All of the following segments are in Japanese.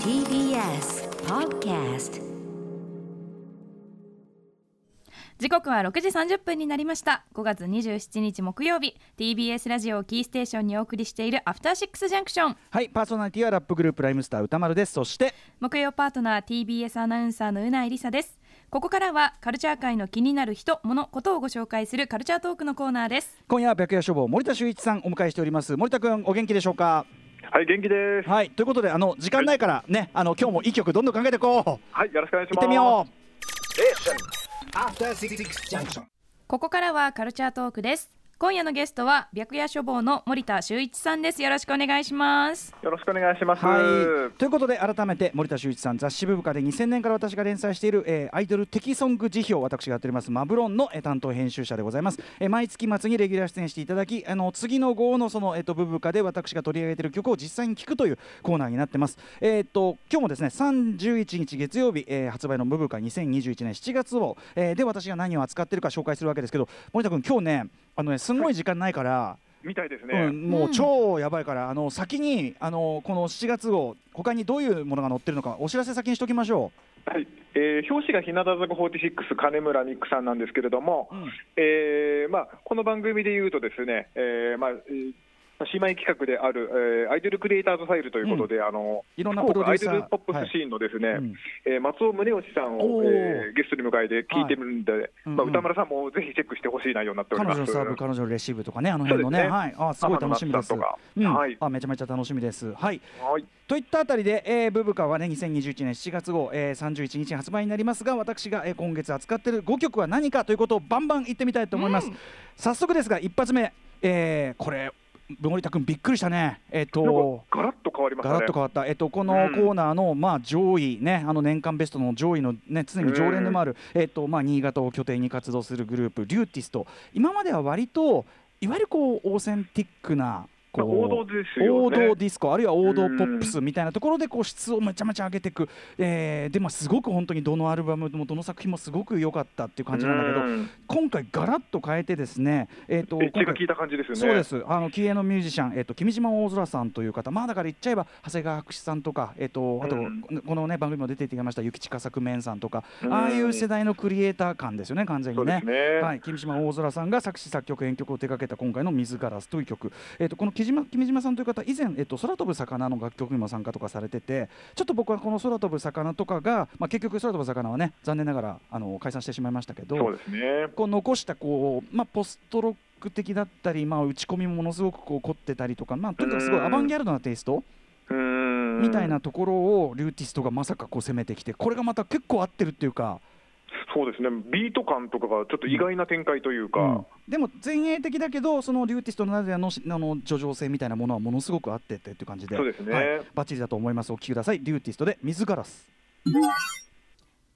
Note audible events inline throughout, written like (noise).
TBS Podcast 時刻は6時30分になりました。5月27日木曜日。TBS ラジオをキーステーションにお送りしているアフターシックスジャンクションはいパーソナリティはラップグループライムスター歌丸です。そして木曜パートナー TBS アナウンサーのうないりさです。ここからはカルチャー界の気になる人物ことをご紹介するカルチャートークのコーナーです。今夜は白夜書房森田修一さんお迎えしております。森田君お元気でしょうか？はい、元気です。はいということであの時間ないからねあの今日もいい曲どんどん考えていこうはい、よろしくお願いします。行ってみよ Junction. ここからはカルチャートークです今夜のゲストは白夜書房の森田修一さんです。よろしくお願いします。よろしくお願いします。うはい。ということで改めて森田修一さん雑誌ブブカで2000年から私が連載している、えーアイドルテキソング辞表私がやっております。マブロンの、えー担当編集者でございます、えー毎月末にレギュラー出演していただきあの次の号のその、えー、とブブカで私が取り上げている曲を実際に聴くというコーナーになってます。えっ、と今日もですね31日月曜日、えー発売のブブカ2021年7月号、えーで私が何を扱ってるか紹介するわけですけど森田君今日ねあのねすんごい時間ないから、みたいですね。うん、もう超やばいから、あの先にあのこの7月号他にどういうものが載ってるのかお知らせ先にしておきましょはい、えー表紙が日向坂46金村ニックさんなんですけれども、う、うんえーまあこの番組で言うとですね、えーまあ。えー姉妹企画である、えーアイドルクリエイターズファイルということで、あのいろんなプロデューサー。ドルポップスシーンのですね、うん。えー松尾宗義さんを、えーゲストに迎えて聞いてるんで、うんまあ、歌丸さんもぜひチェックしてほしい内容になっており彼ます。女のサーブ、彼女のレシーブとかね、あの辺のね、ね。はい、あすごい楽しみです。うん。はい。あめちゃめちゃ楽しみです。はい、はい。といったあたりで、えー、ブブカはね、2021年7月号、えー、31日に発売になりますが、私が、えー、今月扱っている5曲は何かということをバンバン言ってみたいと思います。早速ですが、一発目、えー、これ、森田君、びっくりしたね。えっ、なんとかガラッと変わりましたね。ガラッと変わった、えっと、このうんコーナーの、まあ、上位、ね、あの年間ベストの上位の、ね、常に常連でもある、えっとまあ、新潟を拠点に活動するグループ、リューティスト、今までは割と、いわゆるこうオーセンティックな。こうまあ王道ですよね。王道ディスコあるいは王道ポップスみたいなところでこう質をめちゃめちゃ上げていく、えーでもすごく本当にどのアルバムもどの作品もすごく良かったっていう感じなんだけどうん。今回ガラッと変えてですね、えー、と今回エッジが効いた感じですよね。そうです。あの気鋭のミュージシャン、えっと君島大空さんという方まあだから言っちゃえば長谷川博さんとか、えっとあと、うん。このね番組も出ていただきました雪近作面さんとか、うん。ああいう世代のクリエイター感ですよね完全にね。ね。はい、君島大空さんが作詞作曲編曲を手掛けた今回の「水ガラス」という曲、えっとこの木島君島さんという方以前、えっと空飛ぶ魚の楽曲にも参加とかされててちょっと僕はこの空飛ぶ魚とかが、まあ、結局空飛ぶ魚はね残念ながらあの解散してしまいましたけどそうですね。こう残したこう、まあ、ポストロック的だったり、まあ、打ち込みもものすごくこう凝ってたりとか、まあ、とにかくすごいうんアバンギャルドなテイストみたいなところをリューティストがまさかこう攻めてきてこれがまた結構合ってるっていうか、そうですね。ビート感とかがちょっと意外な展開というか。うん。でも前衛的だけどその RYUTist ならではのあの叙情性みたいなものはものすごく合っててっていう感じで。そうですね。はい、バッチリだと思います。お聞きください。 RYUTist で水ガラス。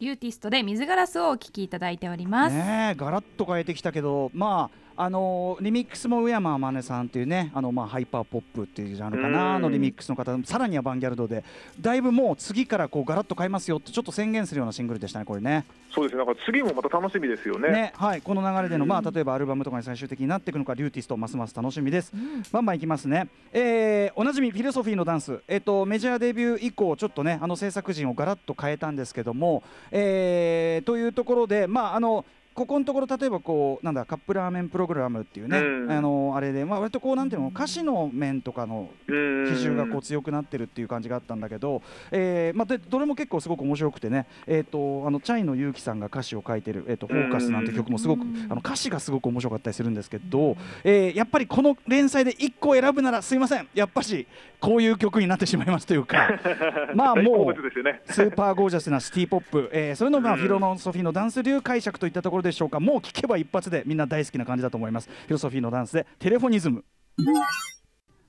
RYUTist で水ガラスをお聞きいただいております、ねえガラッと変えてきたけどまああのリミックスも宇山真音さんっていうねあの、まあ、ハイパーポップっていうジャンルかなうん。のリミックスの方さらにアバンギャルドでだいぶもう次からこうガラッと変えますよってちょっと宣言するようなシングルでしたねこれね。そうですね。なんか次もまた楽しみですよね。ねはいこの流れでの、まあ、例えばアルバムとかに最終的になっていくのかリューティストますます楽しみです、バンバンいきますね、えーおなじみフィロソフィーのダンス、えっとメジャーデビュー以降ちょっとねあの制作陣をガラッと変えたんですけども、えーというところでまああのここのところ例えばこうなんだカップラーメンプログラムっていうね、うん。あのあれでまあ割とこうなんていうの歌詞の面とかの比重がこう強くなってるっていう感じがあったんだけど、えーまあ、でどれも結構すごく面白くてね、えー、とあのチャイの結城さんが歌詞を書いてる「えー、とフォーカスなんて曲もすごくあの歌詞がすごく面白かったりするんですけど、えーやっぱりこの連載で1個選ぶならすいません。やっぱしこういう曲になってしまいますというか (laughs) まあもう。スーパーゴージャスなシティポップ、えー、それのまあうん。フィロノソフィーのダンス流解釈といったところでしょうか？もう聴けば一発でみんな大好きな感じだと思います。フィロソフィーのダンスでテレフォニズム。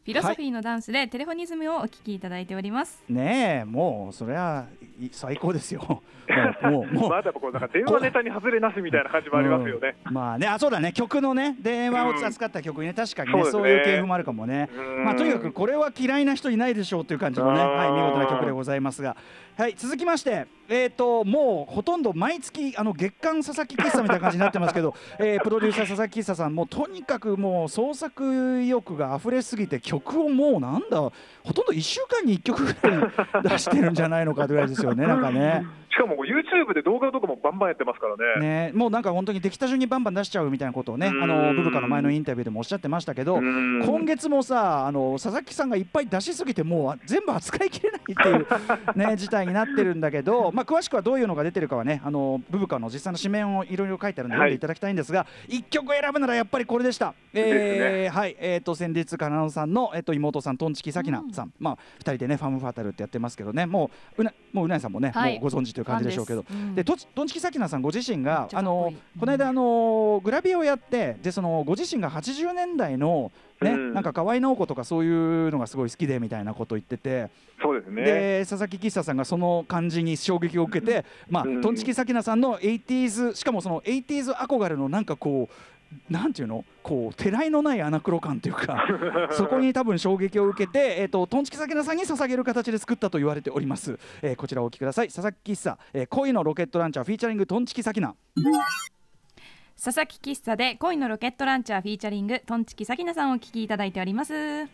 フィロソフィーのダンスでテレフォニズムをお聞きいただいております、ねえもうそれはい最高ですよ。(laughs) もうもうもう。まだこうなんか電話ネタに外れなしみたいな感じもありますよね。うん。まあね、あそうだね、曲のね、電話を扱った曲にね、確かにね、そうですね。そういう系譜もあるかもね。うん。まあとにかくこれは嫌いな人いないでしょうという感じのね、はい、見事な曲でございますが、はい、続きまして、えっ、ともうほとんど毎月あの月刊佐々木喫茶みたいな感じになってますけど、(laughs) えープロデューサー佐々木喫茶さんもうとにかくもう創作意欲が溢れすぎて曲をもうなんだほとんど1週間に1曲ぐらい出してるんじゃないのかぐらいですよね、なんかね。しかもこう YouTube で動画とかもバンバンやってますからね。ね、もうなんか本当にできた順にバンバン出しちゃうみたいなことをね、うん。あのブブカの前のインタビューでもおっしゃってましたけど、うん。今月もさ、あの佐々木さんがいっぱい出しすぎて、もう全部扱いきれないっていう、(laughs) ね、事態になってるんだけど、まあ、詳しくはどういうのが出てるかはね、あのブブカの実際の紙面をいろいろ書いてあるので、読んでいただきたいんですが、1曲選ぶならやっぱりこれでした。えーはい、えっ、と先日、かなのさんの、えっと妹さん、とんちきさきなさん、まあ、2人でね、ファムファタルってやってますけどね、もう、うなもううなえさんもね、はい。もうご存知という感じでしょうけど。うん。でとちどんちきさきなさんご自身めがあのこの間あのグラビアをやってでそのご自身が80年代のね、うん。なんか河合直子とかそういうのがすごい好きでみたいなことを言ってて、そうですね。で佐々木喫茶さんがその感じに衝撃を受けて、まあうん。とんちきさきなさんの 80s しかもその 80s 憧れのなんかこうなんていうの？こうてらいのないアナクロ感というか (laughs) そこに多分衝撃を受けて、えー、ととんちきさきなさんに捧げる形で作ったと言われております、えーこちらをお聞きください。佐々木喫茶、えー恋のロケットランチャーフィーチャリングとんちきさきな佐々木喫茶で恋のロケットランチャーフィーチャリング。トンチキさきなさんをお聞きいただいております。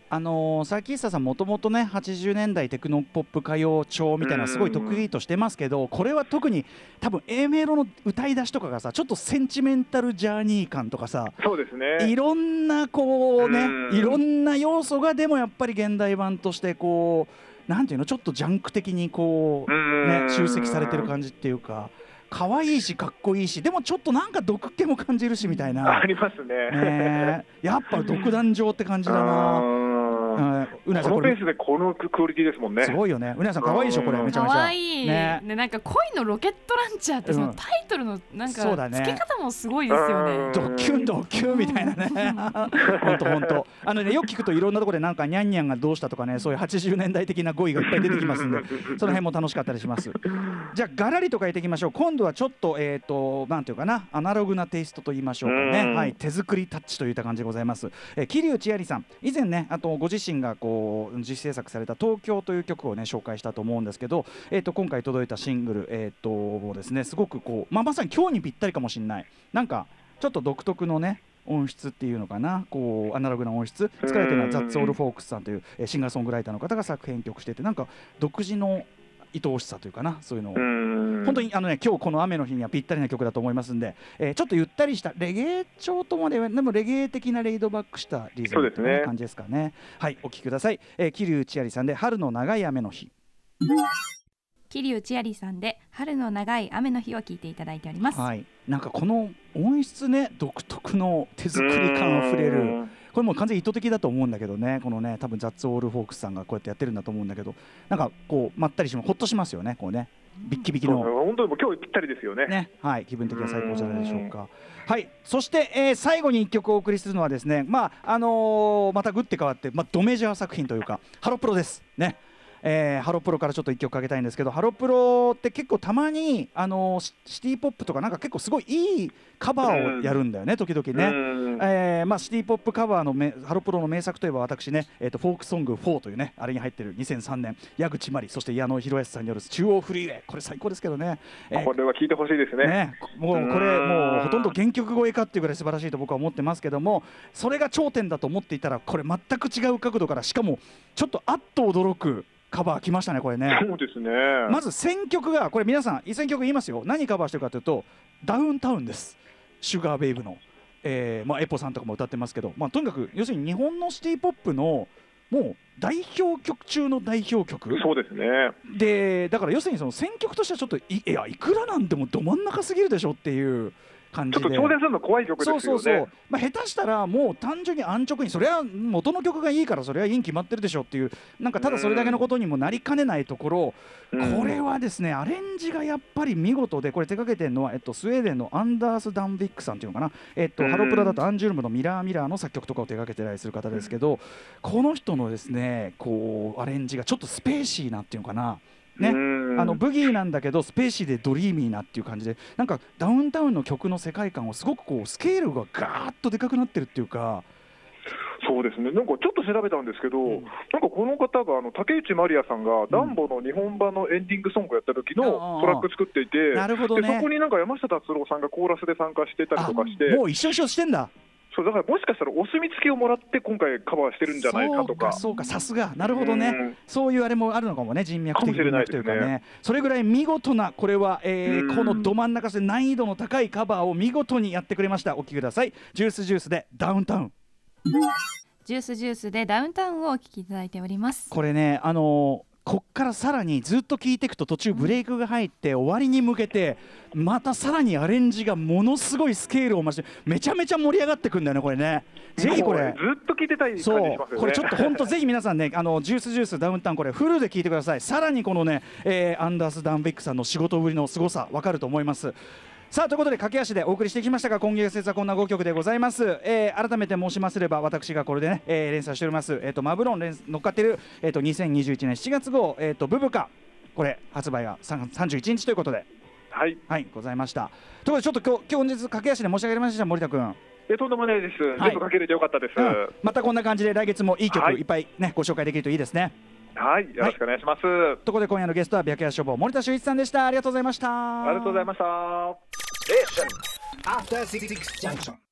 あのー、佐々木喫茶さんもともとね80年代テクノポップ歌謡調みたいなのすごい得意としてますけどこれは特に多分 A メロの歌い出しとかがさちょっとセンチメンタルジャーニー感とかさそうですね。いろんなこうねうん。いろんな要素がでもやっぱり現代版としてこうなんていうのちょっとジャンク的にこううん。ね集積されてる感じっていうか可愛いしかっこいいしでもちょっとなんか毒気も感じるしみたいな (laughs) あ。りますね。ねやっぱ独壇場って感じだな。うんうんうなえさんこのペースでこのクオリティですもんね。すごいよね。うなえさん可愛いでしょこれうんめちゃめちゃ。可愛いね。でなんか恋のロケットランチャーってそのうんタイトルのなんかそうだね付け方もすごいですよね。ドキュンドキュンみたいなね。(laughs) 本当本当。あのねよく聞くといろんなところでなんかニャンニャンがどうしたとかねそういう80年代的な語彙がいっぱい出てきますんで (laughs) その辺も楽しかったりします。じゃあガラリと変えていきましょう。今度はちょっとえっ、となんていうかなアナログなテイストと言いましょうかね。うんはい手作りタッチといった感じでございます。えー、桐生千有さん以前ねあとご自身身がこう実制作された東京という曲をね紹介したと思うんですけど、えっ、と今回届いたシングルえっ、とですねすごくこうまあまさに今日にぴったりかもしれない。なんかちょっと独特のね音質っていうのかなこうアナログな音質作られてるのはザッツ・オール・フォークスさんという、シンガーソングライターの方が作編曲しててなんか独自の愛おしさというかなそういうのを。うん。本当にあのね今日この雨の日にはぴったりな曲だと思いますんで、えーちょっとゆったりしたレゲエ調とまではでもレゲエ的なレイドバックしたリズムっていう感じですかね。はいお聴きください、えー、桐生千有さんで春の長い雨の日。桐生千有さんで春の長い雨の日を聞いていただいております。はい。なんかこの音質ね独特の手作り感あふれるこれもう完全に意図的だと思うんだけどね。このね多分ザッツ・オール・フォークスさんがこうやってやってるんだと思うんだけど。なんかこうまったりしもほっとしますよね。こうね。ビッキビキの。本当にもう今日ぴったりですよね。ね、はい、気分的には最高じゃないでしょうか。はい、そして、えー最後に一曲お送りするのはですね、まああのーまたグって変わって、まあドメジャー作品というか、ハロプロです。ね。えーハロプロからちょっと一曲かけたいんですけどハロプロって結構たまに、あのーシシティ・ポップとかなんか結構すごいいいカバーをやるんだよね、時々ね。うん。えーまあ、シティ・ポップカバーのめハロプロの名作といえば私ね、えー、とフォークソング4というねあれに入ってる2003年矢口真里そして矢野博康さんによる中央フリーウェイこれ最高ですけどね、えーこれは聞いてほしいですね。ね、もうこれもうほとんど原曲超えかっていうぐらい素晴らしいと僕は思ってますけどもそれが頂点だと思っていたらこれ全く違う角度からしかもちょっとあっと驚くカバー来ましたねこれね。そうですね。まず選曲がこれ皆さん選曲言いますよ何カバーしてるかというとダウンタウンですシュガーベイブの、えーまあ、エポさんとかも歌ってますけど、まあ、とにかく要するに日本のシティ・ポップのもう代表曲中の代表曲そうですね。でだから要するにその選曲としてはちょっといいやいくらなんでもど真ん中すぎるでしょっていう感じで。ちょっと挑戦するの怖い曲ですよね。そうそうそう、まあ、下手したらもう単純に安直にそれは元の曲がいいからそれはいいに決まってるでしょっていうなんかただそれだけのことにもなりかねないところうん。これはですねアレンジがやっぱり見事でこれ手掛けてるのは、えっと、スウェーデンのアンダース・ダンビックさんっていうのかな、えっと、うん。ハロプラだとアンジュルムのミラーミラーの作曲とかを手掛けてたりする方ですけどこの人のですねこうアレンジがちょっとスペーシーなっていうのかな。ね。うんあのブギーなんだけどスペーシーでドリーミーなっていう感じでなんかダウンタウンの曲の世界観をすごくこうスケールがガーッとでかくなってるっていうか。そうですね、なんかちょっと調べたんですけど、うん。なんかこの方があの竹内まりやさんが、ダンボの日本版のエンディングソングをやった時のトラック作っていて、なるほどね。でそこになんか山下達郎さんがコーラスで参加してたりあとかして、もう一緒一緒してんだそうだからもしかしたらお墨付きをもらって、今回カバーしてるんじゃないかとか。そうかそうかさすが。なるほどね、うん。そういうあれもあるのかもね人脈的かもしれない文脈というかね。ねそれぐらい見事なこれは、えーうん。このど真ん中で難易度の高いカバーを見事にやってくれました。お聴きください。ジュースジュースでダウンタウン。ジュースジュースでダウンタウンをお聞きいただいております。これねあのーこっからさらにずっと聴いていくと途中ブレイクが入って終わりに向けてまたさらにアレンジがものすごいスケールを増してめちゃめちゃ盛り上がってくんだよねこれね。ぜひこれ。ずっと聞いてたい感じしそうますよね。これちょっと本当ぜひ皆さんねあのジュースジュースダウンタウンこれフルで聞いてください。さらにこのね、えーアンダース・ダンベックさんの仕事ぶりの凄さわかると思いますさあということで駆け足でお送りしてきましたが今月はこんな5曲でございます、えー改めて申しますれば私がこれでね、えー連載しております、えー、とマブロン連乗っかってる、えー、と2021年7月号、えー、とブブカ。これ発売が3 31日ということで。はい、はいございました。ということでちょっと今日今日駆け足で申し上げました森田君。えとんでもないです、はい。かけれてよかったです。うん。またこんな感じで来月もいい曲はい。いっぱいね、ご紹介できるといいですね。はい、よろしくお願いします。とい。うことで今夜のゲストは白夜消防森田修一さんでした。ありがとうございました。ありがとうございました。After the junction.